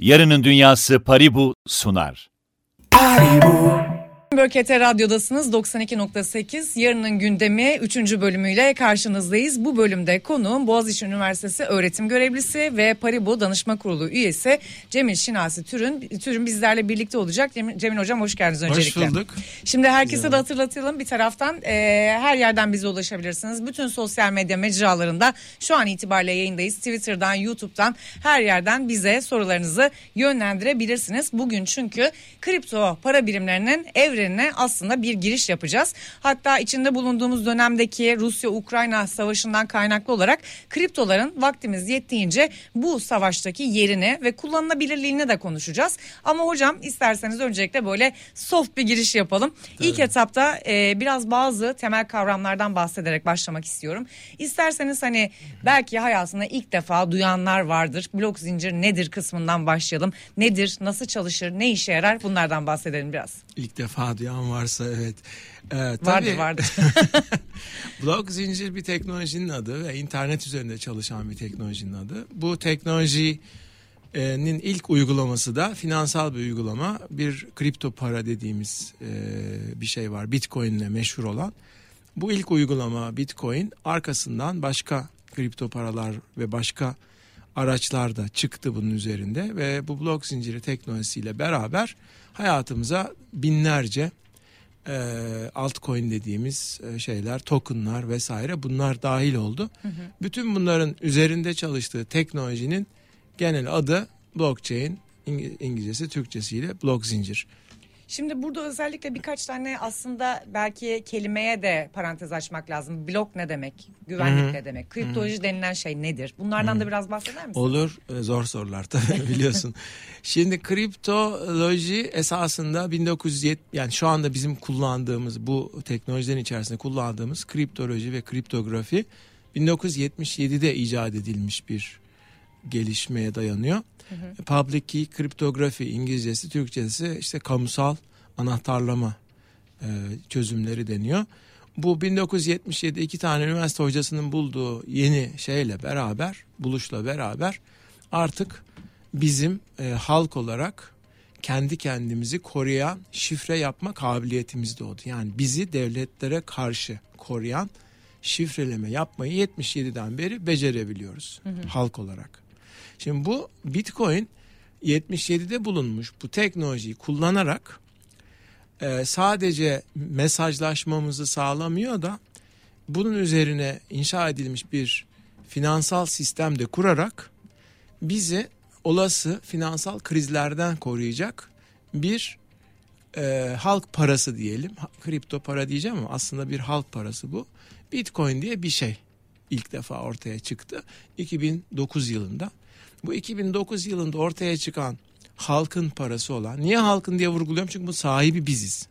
Yarının Dünyası Paribu sunar. Bökete Radyo'dasınız 92.8 yarının gündemi 3. bölümüyle karşınızdayız. Bu bölümde konuğum Boğaziçi Üniversitesi öğretim görevlisi ve Paribu Danışma Kurulu üyesi Cemil Şinasi Türün. Türün bizlerle birlikte olacak. Cemil, Cemil Hocam hoş geldiniz öncelikle. Hoş bulduk. Şimdi herkese de hatırlatalım bir taraftan e, her yerden bize ulaşabilirsiniz. Bütün sosyal medya mecralarında şu an itibariyle yayındayız. Twitter'dan, YouTube'dan her yerden bize sorularınızı yönlendirebilirsiniz. Bugün çünkü kripto para birimlerinin evrenine aslında bir giriş yapacağız. Hatta içinde bulunduğumuz dönemdeki Rusya-Ukrayna savaşından kaynaklı olarak kriptoların vaktimiz yettiğince bu savaştaki yerini ve kullanılabilirliğini de konuşacağız. Ama hocam isterseniz öncelikle böyle soft bir giriş yapalım. İlk etapta e, biraz bazı temel kavramlardan bahsederek başlamak istiyorum. İsterseniz hani belki hayatında ilk defa duyanlar vardır. Blok zincir nedir kısmından başlayalım. Nedir, nasıl çalışır, ne işe yarar bunlardan bahsedelim biraz. İlk defa duyan varsa evet. Ee, Vardır tabii, vardır. blok zincir bir teknolojinin adı ve internet üzerinde çalışan bir teknolojinin adı. Bu teknolojinin ilk uygulaması da finansal bir uygulama. Bir kripto para dediğimiz e, bir şey var. Bitcoin ile meşhur olan. Bu ilk uygulama Bitcoin arkasından başka kripto paralar ve başka araçlar da çıktı bunun üzerinde ve bu blok zinciri teknolojisiyle beraber hayatımıza binlerce e, altcoin dediğimiz e, şeyler, tokenlar vesaire bunlar dahil oldu. Bütün bunların üzerinde çalıştığı teknolojinin genel adı blockchain, İng- İngilizcesi, Türkçesiyle blok zincir. Şimdi burada özellikle birkaç tane aslında belki kelimeye de parantez açmak lazım. Blok ne demek? Güvenlik ne demek? Kriptoloji denilen şey nedir? Bunlardan da biraz bahseder misin? Olur. E, Zor sorular tabii biliyorsun. Şimdi kriptoloji esasında 1970 yani şu anda bizim kullandığımız bu teknolojilerin içerisinde kullandığımız kriptoloji ve kriptografi 1977'de icat edilmiş bir gelişmeye dayanıyor. Public key kriptografi İngilizcesi, Türkçesi işte kamusal anahtarlama e, çözümleri deniyor. Bu 1977 iki tane üniversite hocasının bulduğu yeni şeyle beraber, buluşla beraber artık bizim e, halk olarak kendi kendimizi koruyan şifre yapma kabiliyetimiz doğdu. Yani bizi devletlere karşı koruyan şifreleme yapmayı 77'den beri becerebiliyoruz halk olarak. Şimdi bu Bitcoin 77'de bulunmuş bu teknolojiyi kullanarak e, sadece mesajlaşmamızı sağlamıyor da bunun üzerine inşa edilmiş bir finansal sistem de kurarak bizi olası finansal krizlerden koruyacak bir e, halk parası diyelim. Kripto para diyeceğim ama aslında bir halk parası bu. Bitcoin diye bir şey ilk defa ortaya çıktı 2009 yılında. Bu 2009 yılında ortaya çıkan halkın parası olan. Niye halkın diye vurguluyorum? Çünkü bu sahibi biziz.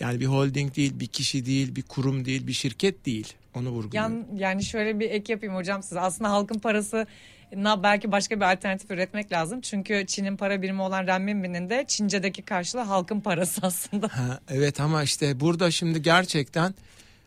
Yani bir holding değil, bir kişi değil, bir kurum değil, bir şirket değil. Onu vurguluyorum. Yan, yani şöyle bir ek yapayım hocam size. Aslında halkın parası na belki başka bir alternatif üretmek lazım. Çünkü Çin'in para birimi olan renminbi'nin de Çince'deki karşılığı halkın parası aslında. Ha, evet ama işte burada şimdi gerçekten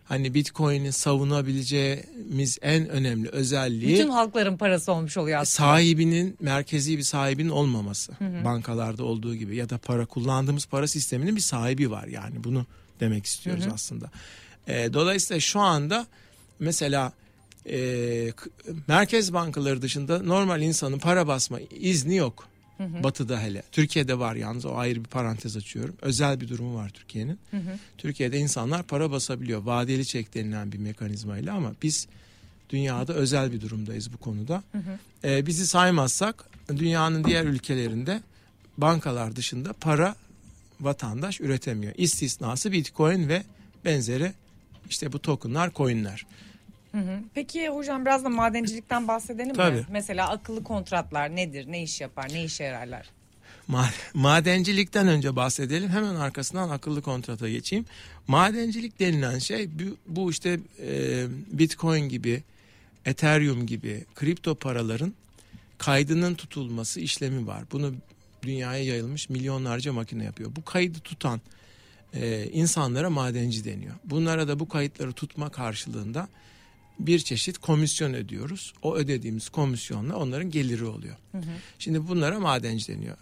hani Bitcoin'in savunabileceğimiz en önemli özelliği Bütün halkların parası olmuş oluyor aslında. sahibinin merkezi bir sahibinin olmaması. Bankalarda olduğu gibi ya da para kullandığımız para sisteminin bir sahibi var yani bunu demek istiyoruz aslında. Ee, dolayısıyla şu anda mesela e, merkez bankaları dışında normal insanın para basma izni yok. Batı'da hele. Türkiye'de var yalnız o ayrı bir parantez açıyorum. Özel bir durumu var Türkiye'nin. Türkiye'de insanlar para basabiliyor. Vadeli çek denilen bir mekanizmayla ama biz dünyada özel bir durumdayız bu konuda. Ee, bizi saymazsak dünyanın diğer ülkelerinde bankalar dışında para vatandaş üretemiyor. İstisnası Bitcoin ve benzeri işte bu tokenlar, coinler. Peki hocam biraz da madencilikten bahsedelim mi? Tabii. Mesela akıllı kontratlar nedir? Ne iş yapar? Ne işe yararlar? Ma- Madencilikten önce bahsedelim. Hemen arkasından akıllı kontrata geçeyim. Madencilik denilen şey bu, bu işte e, Bitcoin gibi, Ethereum gibi kripto paraların kaydının tutulması işlemi var. Bunu dünyaya yayılmış milyonlarca makine yapıyor. Bu kaydı tutan e, insanlara madenci deniyor. Bunlara da bu kayıtları tutma karşılığında bir çeşit komisyon ödüyoruz. O ödediğimiz komisyonla onların geliri oluyor. Şimdi bunlara madenci deniyor.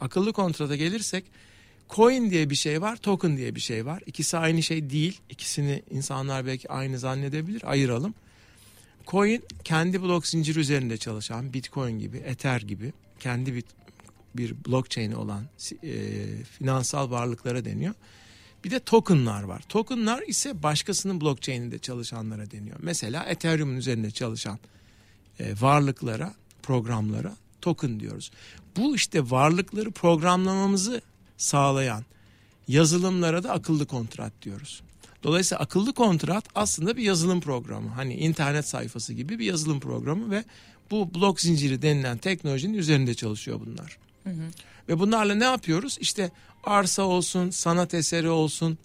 Akıllı kontrata gelirsek coin diye bir şey var, token diye bir şey var. İkisi aynı şey değil. İkisini insanlar belki aynı zannedebilir. Ayıralım. Coin kendi blok zinciri üzerinde çalışan Bitcoin gibi, Ether gibi kendi bir, bir blockchain olan e, finansal varlıklara deniyor. Bir de tokenlar var. Tokenlar ise başkasının blockchain'inde çalışanlara deniyor. Mesela Ethereum'un üzerinde çalışan e, varlıklara, programlara token diyoruz. Bu işte varlıkları programlamamızı sağlayan yazılımlara da akıllı kontrat diyoruz. Dolayısıyla akıllı kontrat aslında bir yazılım programı. Hani internet sayfası gibi bir yazılım programı ve bu blok zinciri denilen teknolojinin üzerinde çalışıyor bunlar. Hı hı. Ve bunlarla ne yapıyoruz? İşte arsa olsun, sanat eseri olsun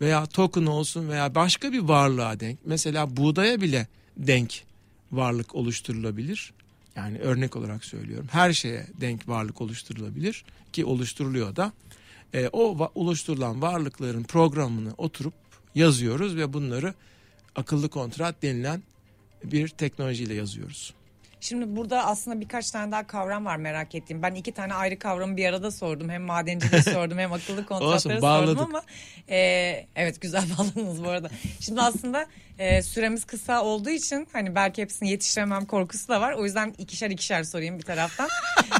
veya token olsun veya başka bir varlığa denk. Mesela buğdaya bile denk varlık oluşturulabilir. Yani örnek olarak söylüyorum. Her şeye denk varlık oluşturulabilir ki oluşturuluyor da. E, o oluşturulan varlıkların programını oturup yazıyoruz ve bunları akıllı kontrat denilen bir teknolojiyle yazıyoruz. Şimdi burada aslında birkaç tane daha kavram var merak ettiğim. Ben iki tane ayrı kavramı bir arada sordum. Hem madenciliği sordum hem akıllı kontratları Olsun, sordum ama e, evet güzel bağladınız bu arada. Şimdi aslında e, süremiz kısa olduğu için hani belki hepsini yetiştiremem korkusu da var. O yüzden ikişer ikişer sorayım bir taraftan.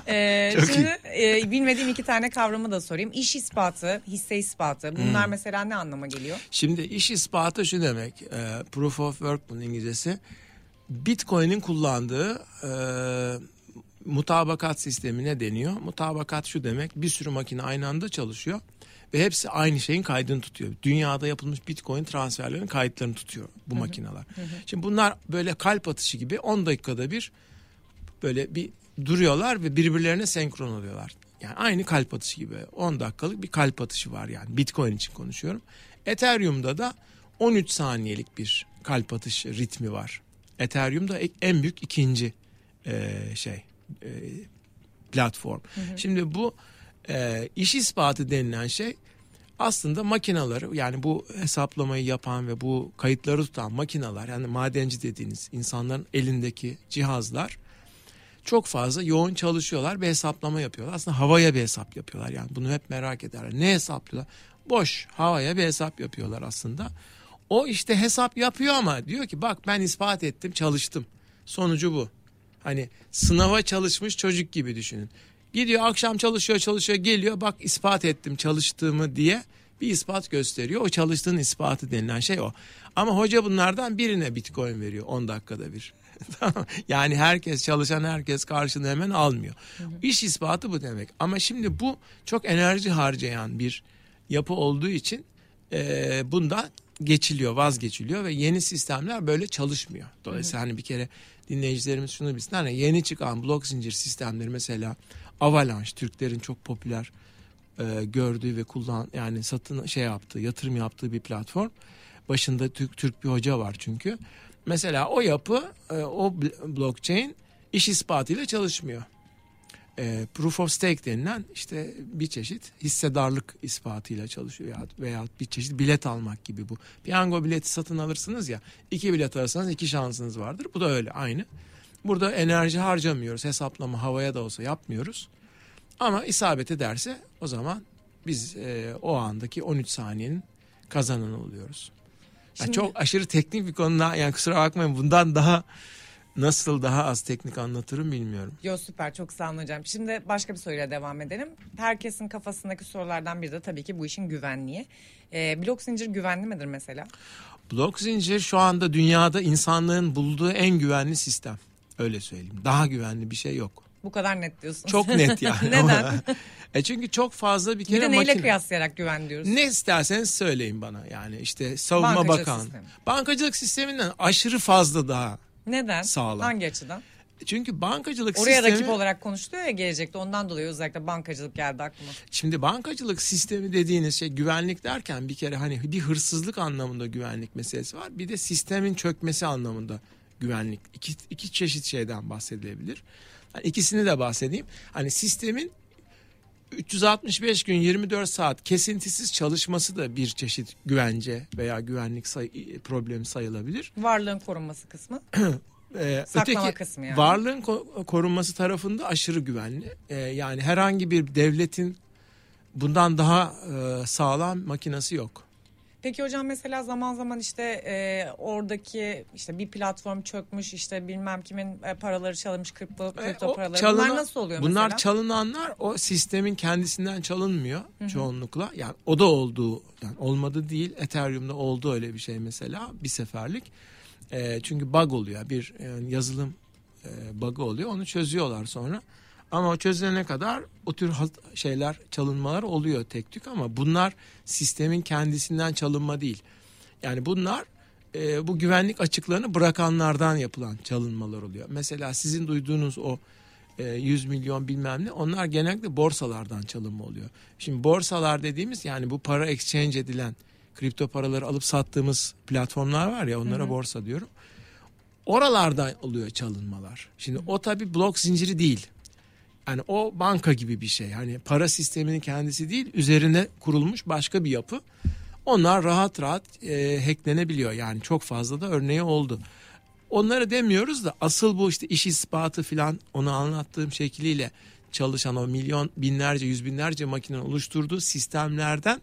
E, şimdi e, bilmediğim iki tane kavramı da sorayım. İş ispatı, hisse ispatı. Bunlar hmm. mesela ne anlama geliyor? Şimdi iş ispatı şu demek. E, proof of work bunun İngilizcesi. Bitcoin'in kullandığı e, mutabakat sistemine deniyor. Mutabakat şu demek bir sürü makine aynı anda çalışıyor ve hepsi aynı şeyin kaydını tutuyor. Dünyada yapılmış Bitcoin transferlerinin kayıtlarını tutuyor bu hı hı. makineler. Hı hı. Şimdi bunlar böyle kalp atışı gibi 10 dakikada bir böyle bir duruyorlar ve birbirlerine senkron oluyorlar. Yani aynı kalp atışı gibi 10 dakikalık bir kalp atışı var yani Bitcoin için konuşuyorum. Ethereum'da da 13 saniyelik bir kalp atışı ritmi var. Ethereum da en büyük ikinci e, şey e, platform. Hı hı. Şimdi bu e, iş ispatı denilen şey aslında makinaları yani bu hesaplamayı yapan ve bu kayıtları tutan makinalar yani madenci dediğiniz insanların elindeki cihazlar çok fazla yoğun çalışıyorlar ve hesaplama yapıyorlar. Aslında havaya bir hesap yapıyorlar yani bunu hep merak ederler. Ne hesaplıyorlar? Boş havaya bir hesap yapıyorlar aslında. O işte hesap yapıyor ama diyor ki bak ben ispat ettim çalıştım. Sonucu bu. Hani sınava çalışmış çocuk gibi düşünün. Gidiyor akşam çalışıyor çalışıyor geliyor bak ispat ettim çalıştığımı diye bir ispat gösteriyor. O çalıştığın ispatı denilen şey o. Ama hoca bunlardan birine bitcoin veriyor 10 dakikada bir. yani herkes çalışan herkes karşılığını hemen almıyor. İş ispatı bu demek. Ama şimdi bu çok enerji harcayan bir yapı olduğu için e, bundan geçiliyor, vazgeçiliyor ve yeni sistemler böyle çalışmıyor. Dolayısıyla hani bir kere dinleyicilerimiz şunu bilsin. Hani yeni çıkan blok zincir sistemleri mesela Avalanche Türklerin çok popüler e, gördüğü ve kullan yani satın şey yaptığı, yatırım yaptığı bir platform. Başında Türk Türk bir hoca var çünkü. Mesela o yapı, e, o blockchain iş ispatıyla çalışmıyor e, proof of stake denilen işte bir çeşit hissedarlık ispatıyla çalışıyor ya veya bir çeşit bilet almak gibi bu. Piyango bileti satın alırsınız ya iki bilet alırsanız iki şansınız vardır. Bu da öyle aynı. Burada enerji harcamıyoruz. Hesaplama havaya da olsa yapmıyoruz. Ama isabet ederse o zaman biz e, o andaki 13 saniyenin kazananı oluyoruz. Yani Şimdi... Çok aşırı teknik bir konuda yani kusura bakmayın bundan daha Nasıl daha az teknik anlatırım bilmiyorum. Yo süper çok sağ olun hocam. Şimdi başka bir soruyla devam edelim. Herkesin kafasındaki sorulardan biri de tabii ki bu işin güvenliği. Ee, blok zincir güvenli midir mesela? Blok zincir şu anda dünyada insanlığın bulduğu en güvenli sistem. Öyle söyleyeyim. Daha güvenli bir şey yok. Bu kadar net diyorsun. Çok net yani. Neden? e çünkü çok fazla bir kere bir de neyle makine... kıyaslayarak güven diyoruz? Ne isterseniz söyleyin bana. Yani işte savunma Bankacılık bakan. Sistemi. Bankacılık sisteminden aşırı fazla daha neden? Sağlam. Hangi açıdan? Çünkü bankacılık Oraya sistemi... rakip olarak konuşuluyor ya gelecekte ondan dolayı özellikle bankacılık geldi aklıma. Şimdi bankacılık sistemi dediğiniz şey güvenlik derken bir kere hani bir hırsızlık anlamında güvenlik meselesi var. Bir de sistemin çökmesi anlamında güvenlik. İki, iki çeşit şeyden bahsedilebilir. Yani ikisini de bahsedeyim. Hani sistemin 365 gün 24 saat kesintisiz çalışması da bir çeşit güvence veya güvenlik say- problemi sayılabilir. Varlığın korunması kısmı. Ee, Saklama kısmı yani. Varlığın ko- korunması tarafında aşırı güvenli. Ee, yani herhangi bir devletin bundan daha e, sağlam makinesi yok. Peki hocam mesela zaman zaman işte e, oradaki işte bir platform çökmüş işte bilmem kimin e, paraları çalınmış kripto, E, kripto o paraları. çalınan- Bunlar nasıl oluyor Bunlar mesela? çalınanlar o sistemin kendisinden çalınmıyor çoğunlukla. Yani o da olduğu yani olmadı değil. Ethereum'da oldu öyle bir şey mesela bir seferlik. E, çünkü bug oluyor. Bir e, yazılım e, bug'ı oluyor. Onu çözüyorlar sonra. Ama o çözülene kadar o tür şeyler çalınmalar oluyor tek tük ama bunlar sistemin kendisinden çalınma değil. Yani bunlar e, bu güvenlik açıklarını bırakanlardan yapılan çalınmalar oluyor. Mesela sizin duyduğunuz o e, 100 milyon bilmem ne onlar genellikle borsalardan çalınma oluyor. Şimdi borsalar dediğimiz yani bu para exchange edilen kripto paraları alıp sattığımız platformlar var ya onlara borsa diyorum. Oralardan oluyor çalınmalar. Şimdi o tabi blok zinciri değil. Yani o banka gibi bir şey. Hani para sisteminin kendisi değil, üzerine kurulmuş başka bir yapı. Onlar rahat rahat e, hacklenebiliyor. Yani çok fazla da örneği oldu. Onları demiyoruz da asıl bu işte iş ispatı falan onu anlattığım şekliyle çalışan o milyon binlerce yüz binlerce makinenin oluşturduğu sistemlerden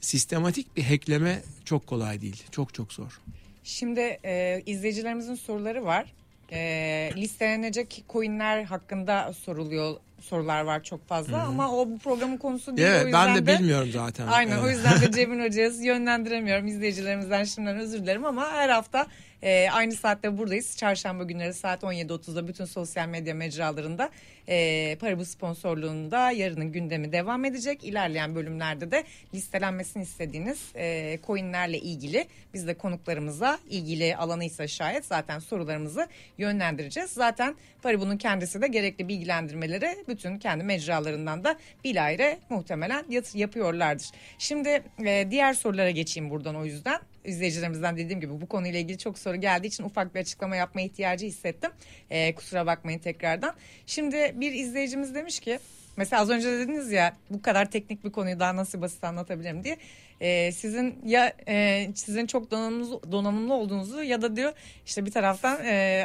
sistematik bir hackleme çok kolay değil. Çok çok zor. Şimdi e, izleyicilerimizin soruları var. E, listelenecek coinler hakkında soruluyor sorular var çok fazla ama o bu programın konusu değil. o Evet yüzden ben de, bilmiyorum zaten. Aynen Evet. o yüzden de Cemil Hoca'yı yönlendiremiyorum izleyicilerimizden şimdiden özür dilerim ama her hafta e, aynı saatte buradayız. Çarşamba günleri saat 17.30'da bütün sosyal medya mecralarında e, Paribu sponsorluğunda yarının gündemi devam edecek. İlerleyen bölümlerde de listelenmesini istediğiniz e, coinlerle ilgili biz de konuklarımıza ilgili alanıysa şayet zaten sorularımızı yönlendireceğiz. Zaten Paribu'nun kendisi de gerekli bilgilendirmeleri bütün kendi mecralarından da bilahare muhtemelen yapıyorlardır. Şimdi e, diğer sorulara geçeyim buradan o yüzden. İzleyicilerimizden dediğim gibi bu konuyla ilgili çok soru geldiği için ufak bir açıklama yapma ihtiyacı hissettim. E, kusura bakmayın tekrardan. Şimdi bir izleyicimiz demiş ki mesela az önce dediniz ya bu kadar teknik bir konuyu daha nasıl basit anlatabilirim diye. E, sizin ya e, sizin çok donanımlı, donanımlı olduğunuzu ya da diyor işte bir taraftan e,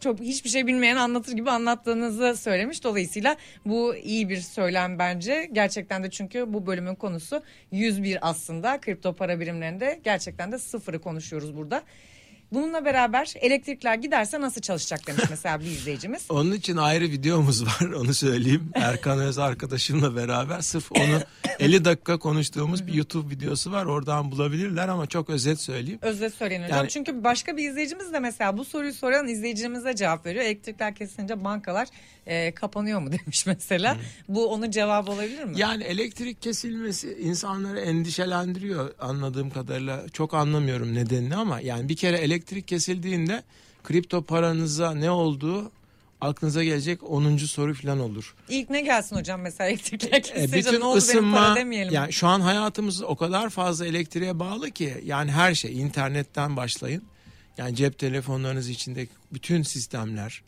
çok hiçbir şey bilmeyen anlatır gibi anlattığınızı söylemiş. Dolayısıyla bu iyi bir söylem bence. Gerçekten de çünkü bu bölümün konusu 101 aslında. Kripto para birimlerinde gerçekten de sıfırı konuşuyoruz burada. Bununla beraber elektrikler giderse nasıl çalışacak demiş mesela bir izleyicimiz. Onun için ayrı videomuz var onu söyleyeyim. Erkan Öz arkadaşımla beraber sırf onu 50 dakika konuştuğumuz bir YouTube videosu var. Oradan bulabilirler ama çok özet söyleyeyim. Özet söyleyin hocam. Yani- Çünkü başka bir izleyicimiz de mesela bu soruyu soran izleyicimize cevap veriyor. Elektrikler kesilince bankalar e, kapanıyor mu demiş mesela. Bu onun cevabı olabilir mi? Yani elektrik kesilmesi insanları endişelendiriyor anladığım kadarıyla. Çok anlamıyorum nedenini ama yani bir kere elektrik kesildiğinde kripto paranıza ne olduğu aklınıza gelecek 10. soru falan olur. İlk ne gelsin hocam mesela elektrikler E, kesilince bütün ne oldu benim para ısınma demeyelim. yani şu an hayatımız o kadar fazla elektriğe bağlı ki yani her şey internetten başlayın. Yani cep telefonlarınız içindeki bütün sistemler,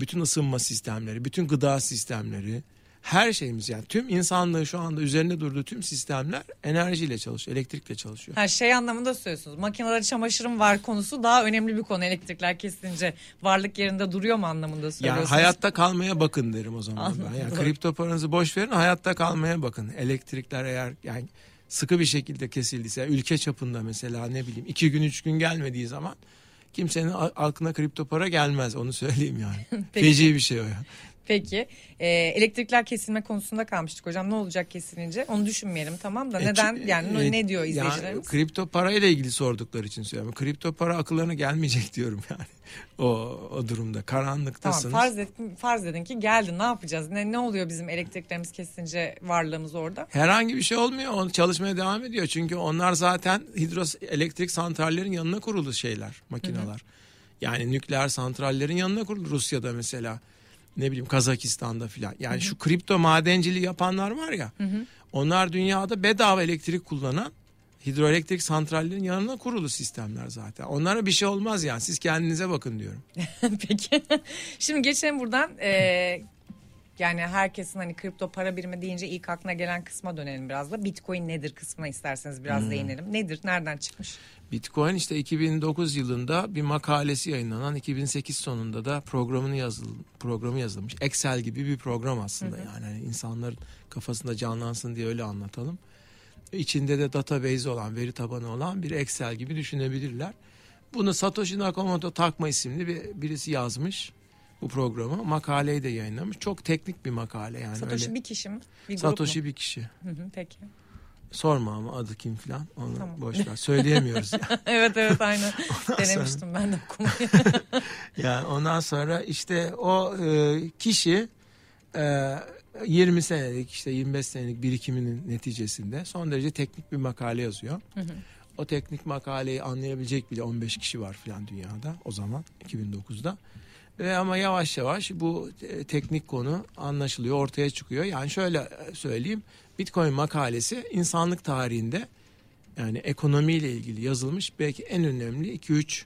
bütün ısınma sistemleri, bütün gıda sistemleri, her şeyimiz yani tüm insanlığı şu anda üzerinde durduğu tüm sistemler enerjiyle çalışıyor, elektrikle çalışıyor. Ha şey anlamında söylüyorsunuz. Makinede çamaşırım var konusu daha önemli bir konu elektrikler kesilince. Varlık yerinde duruyor mu anlamında Yani söylüyorsunuz? hayatta kalmaya bakın derim o zaman ben. Yani Anladım. kripto paranızı boş verin, hayatta kalmaya bakın. Elektrikler eğer yani sıkı bir şekilde kesildiyse, ülke çapında mesela ne bileyim iki gün üç gün gelmediği zaman kimsenin aklına kripto para gelmez onu söyleyeyim yani. Peki. Feci bir şey o ya. Peki e, elektrikler kesilme konusunda kalmıştık hocam. Ne olacak kesilince? Onu düşünmeyelim tamam da E, neden yani e, ne diyor izleyicilerimiz? kripto parayla ilgili sordukları için söylüyorum. Kripto para akıllarına gelmeyecek diyorum yani. O, o durumda Tamam karanlıktasınız. farz, et, farz edin ki geldi ne yapacağız? Ne, ne oluyor bizim elektriklerimiz kesilince varlığımız orada? Herhangi bir şey olmuyor. On çalışmaya devam ediyor. Çünkü onlar zaten hidroelektrik santrallerin yanına kurulu şeyler, makineler. Yani nükleer santrallerin yanına kurulu. Rusya'da mesela ne bileyim Kazakistan'da filan. Yani şu kripto madenciliği yapanlar var ya. Onlar dünyada bedava elektrik kullanan hidroelektrik santrallerin yanına kurulu sistemler zaten. Onlara bir şey olmaz yani. Siz kendinize bakın diyorum. Peki. Şimdi geçelim buradan. Ee, Yani herkesin hani kripto para birimi deyince ilk aklına gelen kısma dönelim biraz da. Bitcoin nedir kısmına isterseniz biraz Hmm. değinelim. Nedir? Nereden çıkmış? Bitcoin işte 2009 yılında bir makalesi yayınlanan 2008 sonunda da programını yazıl programı yazılmış. Excel gibi bir program aslında yani hani insanların kafasında canlansın diye öyle anlatalım. İçinde de database olan, veri tabanı olan bir Excel gibi düşünebilirler. Bunu Satoshi Nakamoto Takma isimli bir birisi yazmış bu programı. Makaleyi de yayınlamış. Çok teknik bir makale yani. Satoshi öyle. bir kişi mi? Bir Satoshi mu? bir kişi. Hı hı, Peki. Sorma ama adı kim filan. Onu Tamam. boş ver. Söyleyemiyoruz. evet evet aynen. Denemiştim ben de okumayı. Yani ondan sonra işte o e, kişi e, 20 senelik işte 25 senelik birikiminin neticesinde son derece teknik bir makale yazıyor. O teknik makaleyi anlayabilecek bile 15 kişi var filan dünyada o zaman 2009'da. Ve ama yavaş yavaş bu e, teknik konu anlaşılıyor, ortaya çıkıyor. Yani şöyle e, söyleyeyim. Bitcoin makalesi insanlık tarihinde yani ekonomiyle ilgili yazılmış belki en önemli 2-3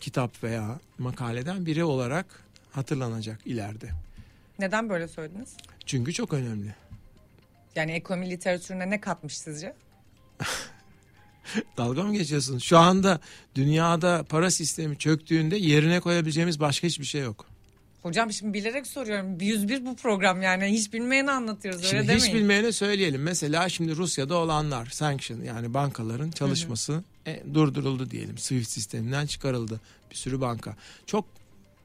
kitap veya makaleden biri olarak hatırlanacak ileride. Neden böyle söylediniz? Çünkü çok önemli. Yani ekonomi literatürüne ne katmış sizce? Dalga mı geçiyorsun? Şu anda dünyada para sistemi çöktüğünde yerine koyabileceğimiz başka hiçbir şey yok. Hocam şimdi bilerek soruyorum. 101 bu program yani. Hiç bilmeyeni anlatıyoruz öyle Şimdi demeyin. hiç bilmeyene söyleyelim. Mesela şimdi Rusya'da olanlar sanction yani bankaların çalışması e, durduruldu diyelim. Swift sisteminden çıkarıldı bir sürü banka. Çok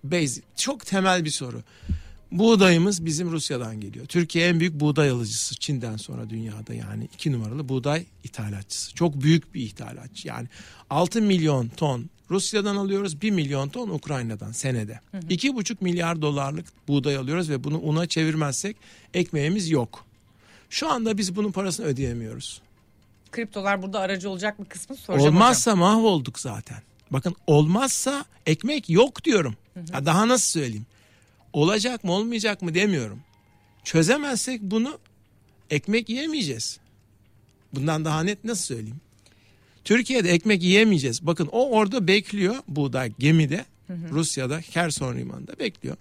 basic, çok temel bir soru. Buğdayımız bizim Rusya'dan geliyor. Türkiye en büyük buğday alıcısı Çin'den sonra dünyada yani iki numaralı buğday ithalatçısı. Çok büyük bir ithalatçı. Yani 6 milyon ton Rusya'dan alıyoruz 1 milyon ton Ukrayna'dan senede. 2,5 milyar dolarlık buğday alıyoruz ve bunu una çevirmezsek ekmeğimiz yok. Şu anda biz bunun parasını ödeyemiyoruz. Kriptolar burada aracı olacak mı kısmı soracağım Olmazsa mahvolduk zaten. Bakın olmazsa ekmek yok diyorum. Ya daha nasıl söyleyeyim? Olacak mı olmayacak mı demiyorum. Çözemezsek bunu ekmek yiyemeyeceğiz. Bundan daha net nasıl söyleyeyim? Türkiye'de ekmek yiyemeyeceğiz. Bakın o orada bekliyor buğday gemide. Rusya'da Kherson limanında bekliyor.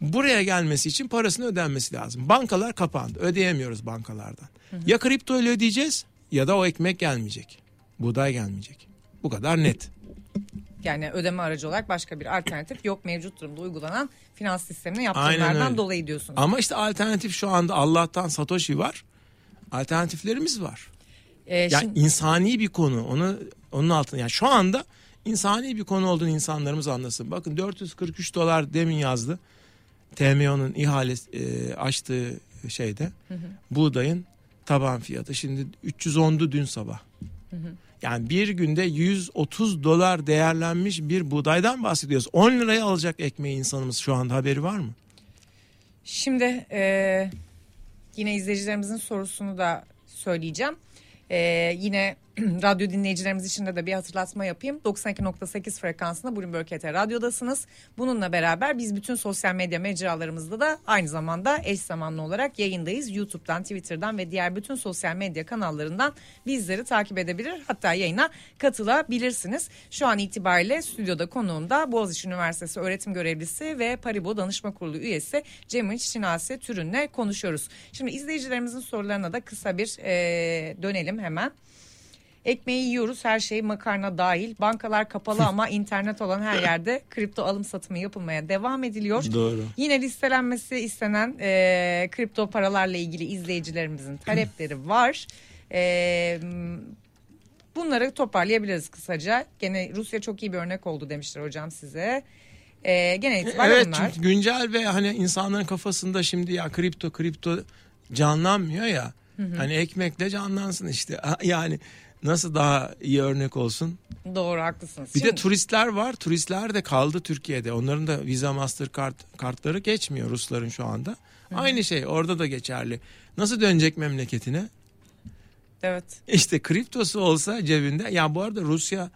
Buraya gelmesi için parasını ödenmesi lazım. Bankalar kapandı. Ödeyemiyoruz bankalardan. Ya kripto ile ödeyeceğiz ya da o ekmek gelmeyecek. Buğday gelmeyecek. Bu kadar net. Yani ödeme aracı olarak başka bir alternatif yok mevcut durumda uygulanan finans sistemine yaptırımlardan dolayı diyorsunuz. Ama işte alternatif şu anda Allah'tan Satoshi var. Alternatiflerimiz var. Ee, Yani şimdi, insani bir konu. Onu onun altında yani şu anda insani bir konu olduğunu insanlarımız anlasın. Bakın 443 dolar demin yazdı. TMO'nun ihale e, açtığı şeyde buğdayın taban fiyatı şimdi 310'du dün sabah. Yani bir günde 130 dolar değerlenmiş bir buğdaydan bahsediyoruz. 10 liraya alacak ekmeği insanımız şu anda haberi var mı? şimdi e, yine izleyicilerimizin sorusunu da söyleyeceğim. E, yine radyo dinleyicilerimiz için de, bir hatırlatma yapayım. 92.8 frekansında Bloomberg HT Radyo'dasınız. Bununla beraber biz bütün sosyal medya mecralarımızda da aynı zamanda eş zamanlı olarak yayındayız. YouTube'dan, Twitter'dan ve diğer bütün sosyal medya kanallarından bizleri takip edebilir. Hatta yayına katılabilirsiniz. Şu an itibariyle stüdyoda konuğumda Boğaziçi Üniversitesi öğretim görevlisi ve Paribo Danışma Kurulu üyesi Cemil Çinasi Türün'le konuşuyoruz. Şimdi izleyicilerimizin sorularına da kısa bir e, dönelim hemen. Ekmeği yiyoruz her şey makarna dahil. Bankalar kapalı ama internet olan her yerde kripto alım satımı yapılmaya devam ediliyor. Doğru. Yine listelenmesi istenen e, kripto paralarla ilgili izleyicilerimizin talepleri var. E, bunları toparlayabiliriz kısaca. Gene Rusya çok iyi bir örnek oldu demiştir hocam size. E, genel itibariyle Evet bunlar. çünkü güncel ve hani insanların kafasında şimdi ya kripto kripto canlanmıyor ya. Hani ekmekle canlansın işte. Yani nasıl daha iyi örnek olsun? Doğru haklısınız. Bir de Şimdi- turistler var. Turistler de kaldı Türkiye'de. Onların da Visa Mastercard kartları geçmiyor Rusların şu anda. Aynı şey orada da geçerli. Nasıl dönecek memleketine? evet. İşte kriptosu olsa cebinde. Ya bu arada Rusya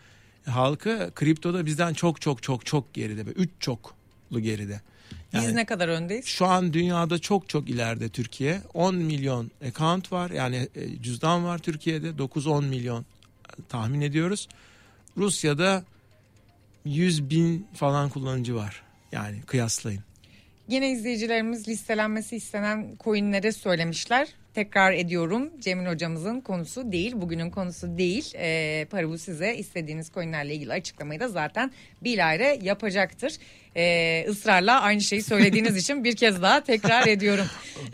halkı kriptoda bizden çok çok çok çok geride. Üç çoklu geride. Biz Yani- ne kadar öndeyiz? Şu an dünyada çok çok ileride Türkiye. 10 milyon account var yani e, cüzdan var Türkiye'de 9-10 milyon tahmin ediyoruz. Rusya'da 100 bin falan kullanıcı var yani kıyaslayın. Yine izleyicilerimiz listelenmesi istenen coinleri söylemişler. Tekrar ediyorum Cemil hocamızın konusu değil bugünün konusu değil. Ee, Paribu size istediğiniz coinlerle ilgili açıklamayı da zaten bilahare yapacaktır. Ee, ısrarla aynı şeyi söylediğiniz için bir kez daha tekrar ediyorum.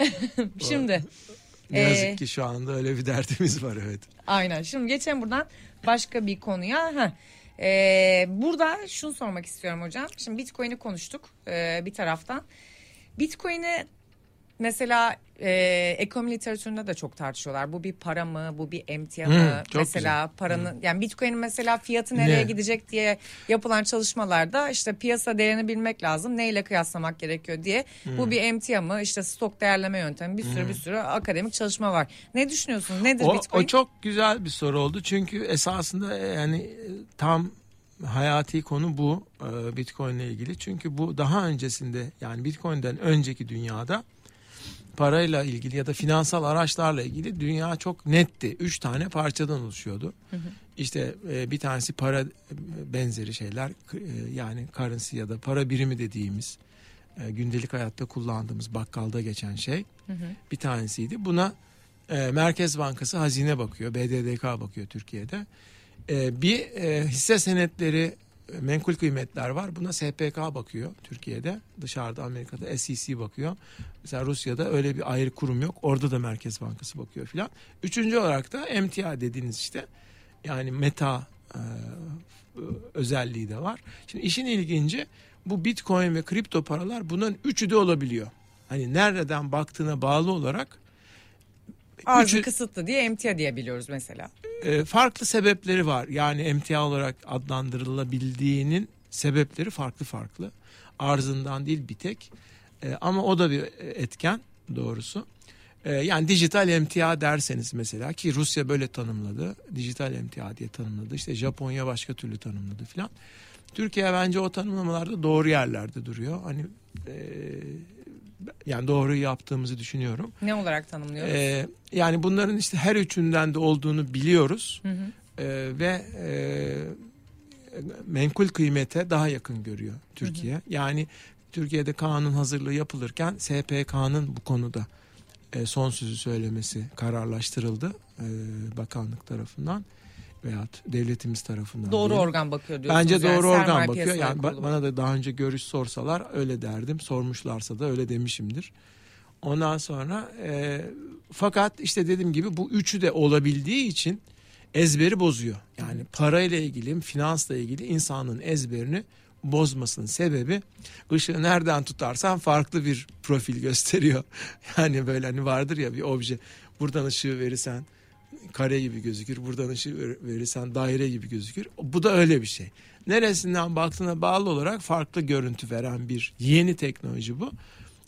Şimdi. Ne e, yazık ki şu anda öyle bir derdimiz var evet. Aynen. Şimdi geçelim buradan başka bir konuya. Heh. Ee, burada şunu sormak istiyorum hocam. Şimdi Bitcoin'i konuştuk ee, bir taraftan. Bitcoin'i mesela e, ekonomi literatüründe de çok tartışıyorlar. Bu bir para mı? Bu bir emtia mı? Hmm, mesela güzel. paranın yani Bitcoin'in mesela fiyatı nereye Ne? gidecek diye yapılan çalışmalarda işte piyasa değerini bilmek lazım. Neyle kıyaslamak gerekiyor diye. Hmm. Bu bir emtia mı? İşte stok değerleme yöntemi bir sürü bir sürü akademik çalışma var. Ne düşünüyorsunuz? Nedir O, Bitcoin? o çok güzel bir soru oldu çünkü esasında yani e, tam hayati konu bu e, Bitcoin ile ilgili. Çünkü bu daha öncesinde yani Bitcoin'den önceki dünyada parayla ilgili ya da finansal araçlarla ilgili dünya çok netti. Üç tane parçadan oluşuyordu. İşte e, bir tanesi para benzeri şeyler e, yani currency ya da para birimi dediğimiz e, gündelik hayatta kullandığımız bakkalda geçen şey bir tanesiydi. Buna e, Merkez Bankası hazine bakıyor, BDDK bakıyor Türkiye'de. E, bir e, hisse senetleri e, menkul kıymetler var. Buna SPK bakıyor Türkiye'de. Dışarıda Amerika'da SEC bakıyor. Mesela Rusya'da öyle bir ayrı kurum yok. Orada da Merkez Bankası bakıyor filan. Üçüncü olarak da emtia dediğiniz işte yani meta e, özelliği de var. Şimdi işin ilginci bu bitcoin ve kripto paralar bunların üçü de olabiliyor. Hani nereden baktığına bağlı olarak Arzı üçü- kısıtlı diye emtia diye biliyoruz mesela. e, farklı sebepleri var. Yani emtia olarak adlandırılabildiğinin sebepleri farklı farklı. Arzından değil bir tek. E, ama o da bir etken doğrusu. E, yani dijital emtia derseniz mesela ki Rusya böyle tanımladı. Dijital emtia diye tanımladı. İşte Japonya başka türlü tanımladı filan. Türkiye bence o tanımlamalarda doğru yerlerde duruyor. Hani e, yani doğruyu yaptığımızı düşünüyorum. Ne olarak tanımlıyoruz? Ee, yani bunların işte her üçünden de olduğunu biliyoruz Hı hı. Ee, ve e, menkul kıymete daha yakın görüyor Türkiye. Yani Türkiye'de kanun hazırlığı yapılırken SPK'nın bu konuda e, son sözü söylemesi kararlaştırıldı e, bakanlık tarafından veyahut devletimiz tarafından. Doğru diyelim. organ bakıyor diyorsunuz. Bence yani. doğru organ bakıyor. Yani ba- bana da daha önce görüş sorsalar öyle derdim. Sormuşlarsa da öyle demişimdir. Ondan sonra e, fakat işte dediğim gibi bu üçü de olabildiği için ezberi bozuyor. Yani parayla ilgili, finansla ilgili insanın ezberini bozmasının sebebi ışığı nereden tutarsan farklı bir profil gösteriyor. Yani böyle hani vardır ya bir obje buradan ışığı verirsen kare gibi gözükür. Buradan ışığı ver- verirsen daire gibi gözükür. Bu da öyle bir şey. Neresinden baktığına bağlı olarak farklı görüntü veren bir yeni teknoloji bu.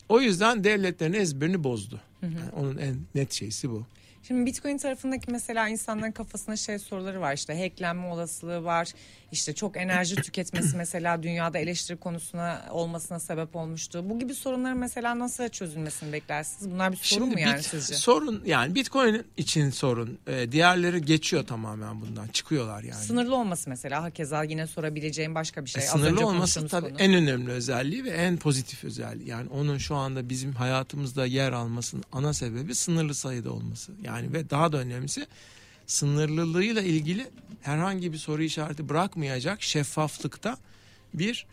O yüzden devletlerin ezberini bozdu. Yani onun en net şeysi bu. Şimdi Bitcoin tarafındaki mesela insanların kafasında şey soruları var işte hacklenme olasılığı var. İşte çok enerji tüketmesi mesela dünyada eleştiri konusuna olmasına sebep olmuştu. Bu gibi sorunların mesela nasıl çözülmesini beklersiniz? Bunlar bir sorun mu yani bit- sizce? sorun yani Bitcoin için sorun. Ee, diğerleri geçiyor tamamen bundan. Çıkıyorlar yani. Sınırlı olması mesela hakeza yine sorabileceğim başka bir şey. E, sınırlı olması tabii konu. en önemli özelliği ve en pozitif özelliği. Yani onun şu anda bizim hayatımızda yer almasının ana sebebi sınırlı sayıda olması. Yani ve daha da önemlisi sınırlılığıyla ilgili herhangi bir soru işareti bırakmayacak şeffaflıkta bir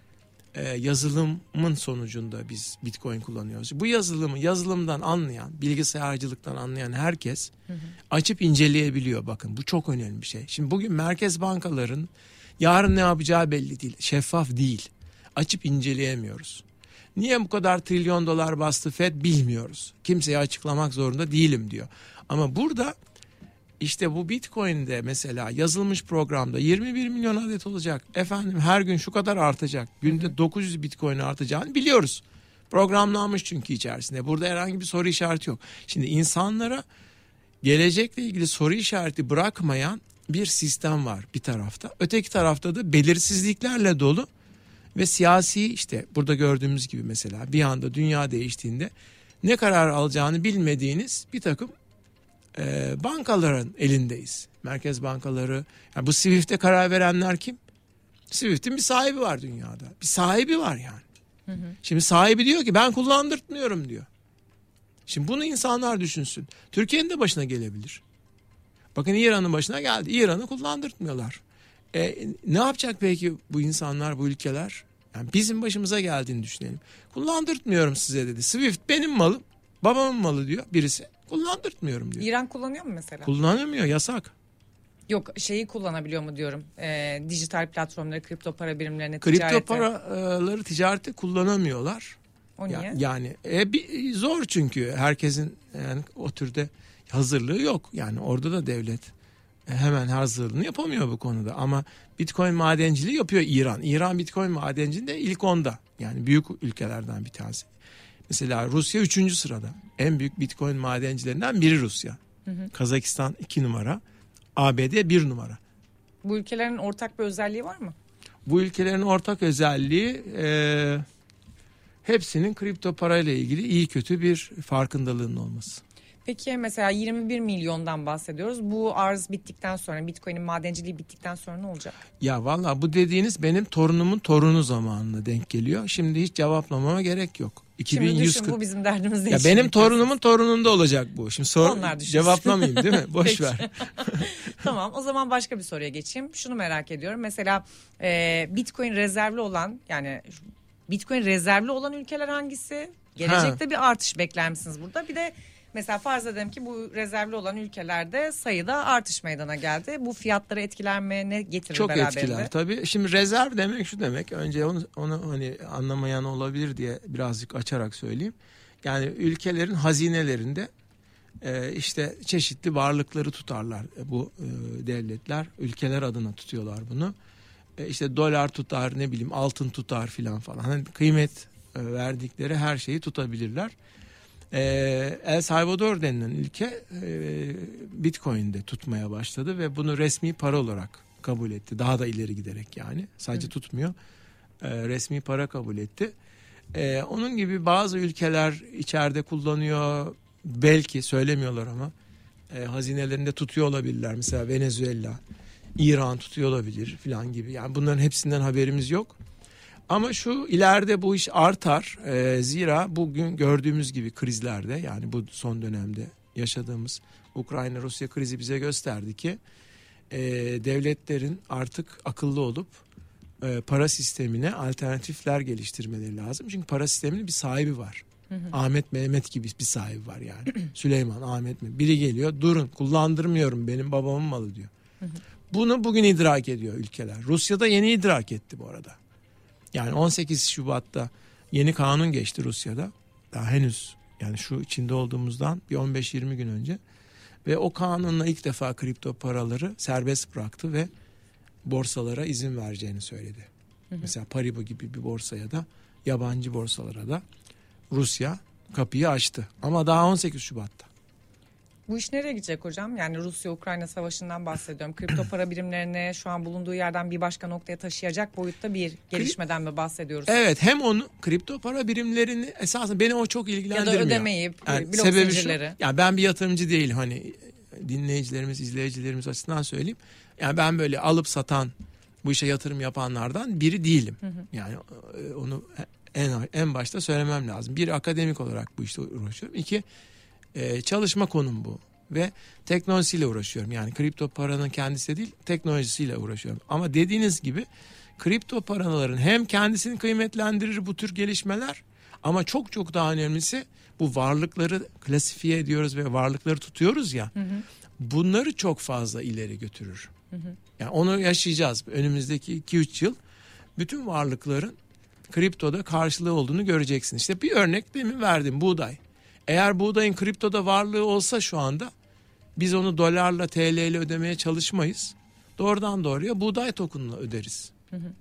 e, yazılımın sonucunda biz Bitcoin kullanıyoruz. Bu yazılımı yazılımdan anlayan, bilgisayarcılıktan anlayan herkes açıp inceleyebiliyor. Bakın bu çok önemli bir şey. Şimdi bugün merkez bankaların yarın ne yapacağı belli değil. Şeffaf değil. Açıp inceleyemiyoruz. Niye bu kadar trilyon dolar bastı Fed bilmiyoruz. Kimseye açıklamak zorunda değilim diyor. Ama burada işte bu Bitcoin'de mesela yazılmış programda 21 milyon adet olacak. Efendim her gün şu kadar artacak. Günde 900 Bitcoin artacağını biliyoruz. Programlanmış çünkü içerisinde. Burada herhangi bir soru işareti yok. Şimdi insanlara gelecekle ilgili soru işareti bırakmayan bir sistem var bir tarafta. Öteki tarafta da belirsizliklerle dolu ve siyasi işte burada gördüğümüz gibi mesela bir anda dünya değiştiğinde ne karar alacağını bilmediğiniz bir takım e, bankaların elindeyiz. Merkez bankaları. Yani bu Swift'e karar verenler kim? Swift'in bir sahibi var dünyada. Bir sahibi var yani. Şimdi sahibi diyor ki ben kullandırtmıyorum diyor. Şimdi bunu insanlar düşünsün. Türkiye'nin de başına gelebilir. Bakın İran'ın başına geldi. İran'ı kullandırtmıyorlar. E, ne yapacak peki bu insanlar, bu ülkeler? Yani bizim başımıza geldiğini düşünelim. Kullandırtmıyorum size dedi. Swift benim malım. Babamın malı diyor birisi. Kullandırtmıyorum diyor. İran kullanıyor mu mesela? Kullanamıyor yasak. Yok şeyi kullanabiliyor mu diyorum. Ee, dijital platformları, kripto para birimlerini, Kripto ticarete. paraları ticarette kullanamıyorlar. O niye? Ya- yani e, bir, zor çünkü herkesin yani o türde hazırlığı yok. Yani orada da devlet e, hemen hazırlığını yapamıyor bu konuda. Ama Bitcoin madenciliği yapıyor İran. İran Bitcoin madenciliğinde ilk onda. Yani büyük ülkelerden bir tanesi. Mesela Rusya 3. sırada. En büyük Bitcoin madencilerinden biri Rusya. Kazakistan 2 numara. ABD 1 numara. Bu ülkelerin ortak bir özelliği var mı? Bu ülkelerin ortak özelliği e, hepsinin kripto parayla ilgili iyi kötü bir farkındalığının olması. Peki mesela 21 milyondan bahsediyoruz. Bu arz bittikten sonra, Bitcoin'in madenciliği bittikten sonra ne olacak? Ya valla bu dediğiniz benim torunumun torunu zamanına denk geliyor. Şimdi hiç cevaplamama gerek yok. Şimdi 2140. düşün bu bizim derdimiz değil. ya benim torunumun torununda olacak bu. Şimdi sor Onlar cevaplamayayım değil mi? Boş ver. tamam o zaman başka bir soruya geçeyim. Şunu merak ediyorum. Mesela e, Bitcoin rezervli olan yani Bitcoin rezervli olan ülkeler hangisi? Gelecekte bir artış bekler misiniz burada? Bir de mesela farz edelim ki bu rezervli olan ülkelerde sayıda artış meydana geldi. Bu fiyatları etkiler mi? Ne getirir Çok beraberinde? etkiler tabii. Şimdi rezerv demek şu demek. Önce onu, onu hani anlamayan olabilir diye birazcık açarak söyleyeyim. Yani ülkelerin hazinelerinde e, işte çeşitli varlıkları tutarlar bu e, devletler. Ülkeler adına tutuyorlar bunu. E, işte dolar tutar ne bileyim altın tutar filan falan. Hani kıymet verdikleri her şeyi tutabilirler. E, El Salvador denilen ülke e, Bitcoin'de tutmaya başladı ve bunu resmi para olarak kabul etti. Daha da ileri giderek yani. Sadece tutmuyor. E, resmi para kabul etti. E, onun gibi bazı ülkeler içeride kullanıyor. Belki söylemiyorlar ama e, hazinelerinde tutuyor olabilirler. Mesela Venezuela, İran tutuyor olabilir filan gibi. Yani bunların hepsinden haberimiz yok. Ama şu ileride bu iş artar. Ee, zira bugün gördüğümüz gibi krizlerde yani bu son dönemde yaşadığımız Ukrayna-Rusya krizi bize gösterdi ki e, devletlerin artık akıllı olup e, para sistemine alternatifler geliştirmeleri lazım. Çünkü para sisteminin bir sahibi var. Ahmet Mehmet gibi bir sahibi var yani. Süleyman, Ahmet mi? Biri geliyor durun kullandırmıyorum benim babamın malı diyor. Bunu bugün idrak ediyor ülkeler. Rusya'da yeni idrak etti bu arada. Yani 18 Şubat'ta yeni kanun geçti Rusya'da. Daha henüz yani şu içinde olduğumuzdan bir 15-20 gün önce. Ve o kanunla ilk defa kripto paraları serbest bıraktı ve borsalara izin vereceğini söyledi. Mesela Paribu gibi bir borsaya da yabancı borsalara da Rusya kapıyı açtı. Ama daha 18 Şubat'ta. Bu iş nereye gidecek hocam? Yani Rusya-Ukrayna savaşından bahsediyorum. Kripto para birimlerini şu an bulunduğu yerden bir başka noktaya taşıyacak boyutta bir gelişmeden mi bahsediyoruz? Evet hem onu kripto para birimlerini esasında beni o çok Ya ilgilendirmiyor. da ödemeyi, Yani blok sebebi şu, zincirleri. yani ben bir yatırımcı değil hani dinleyicilerimiz, izleyicilerimiz açısından söyleyeyim. Yani ben böyle alıp satan, bu işe yatırım yapanlardan biri değilim. Yani e, onu en en başta söylemem lazım. Bir akademik olarak bu işte uğraşıyorum. İki e, çalışma konum bu ve teknolojisiyle uğraşıyorum. Yani kripto paranın kendisi de değil, teknolojisiyle uğraşıyorum. Ama dediğiniz gibi kripto paraların hem kendisini kıymetlendirir bu tür gelişmeler ama çok çok daha önemlisi bu varlıkları klasifiye ediyoruz ve varlıkları tutuyoruz ya. Bunları çok fazla ileri götürür. Yani onu yaşayacağız önümüzdeki 2-3 yıl. Bütün varlıkların kriptoda karşılığı olduğunu göreceksin. İşte bir örnek demin verdim buğday. Eğer buğdayın kriptoda varlığı olsa şu anda biz onu dolarla TL ile ödemeye çalışmayız. Doğrudan doğruya buğday token'la öderiz.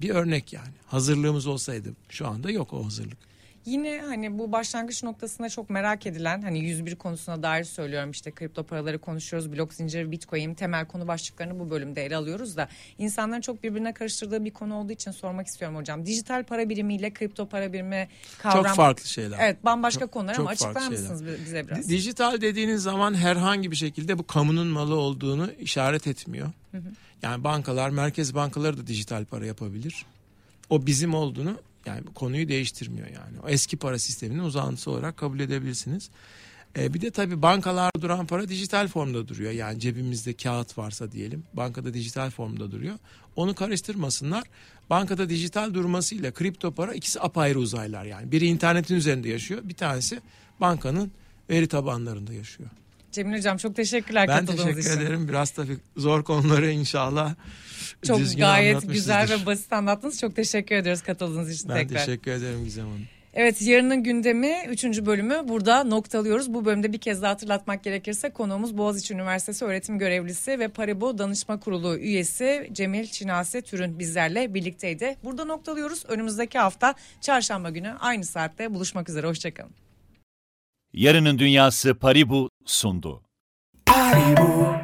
Bir örnek yani. Hazırlığımız olsaydı şu anda yok o hazırlık. Yine hani bu başlangıç noktasında çok merak edilen hani 101 konusuna dair söylüyorum işte kripto paraları konuşuyoruz. Blok zinciri, bitcoin temel konu başlıklarını bu bölümde ele alıyoruz da insanların çok birbirine karıştırdığı bir konu olduğu için sormak istiyorum hocam. Dijital para birimiyle kripto para birimi kavram. Çok farklı şeyler. Evet bambaşka Çok- konular çok ama açıklar mısınız bize biraz? Di- Dijital dediğiniz zaman herhangi bir şekilde bu kamunun malı olduğunu işaret etmiyor. Yani bankalar, merkez bankaları da dijital para yapabilir. O bizim olduğunu Yani konuyu değiştirmiyor yani. O eski para sisteminin uzantısı olarak kabul edebilirsiniz. E, bir de tabii bankalarda duran para dijital formda duruyor. Yani cebimizde kağıt varsa diyelim bankada dijital formda duruyor. Onu karıştırmasınlar. Bankada dijital durmasıyla kripto para ikisi apayrı uzaylar yani. Biri internetin üzerinde yaşıyor bir tanesi bankanın veri tabanlarında yaşıyor. Cemil Hocam çok teşekkürler Ben katıldığınız teşekkür için. ederim. Biraz tabii zor konuları inşallah Çok düzgün gayet güzel ve basit anlattınız. Çok teşekkür ediyoruz katıldığınız için Ben tekrar. teşekkür ederim Gizem Hanım. Evet yarının gündemi 3. bölümü burada noktalıyoruz. Bu bölümde bir kez daha hatırlatmak gerekirse konuğumuz Boğaziçi Üniversitesi öğretim görevlisi ve Paribu Danışma Kurulu üyesi Cemil Çinase Türün bizlerle birlikteydi. Burada noktalıyoruz. Önümüzdeki hafta çarşamba günü aynı saatte buluşmak üzere. Hoşçakalın. Yarının Dünyası Paribu sundu. Paribu,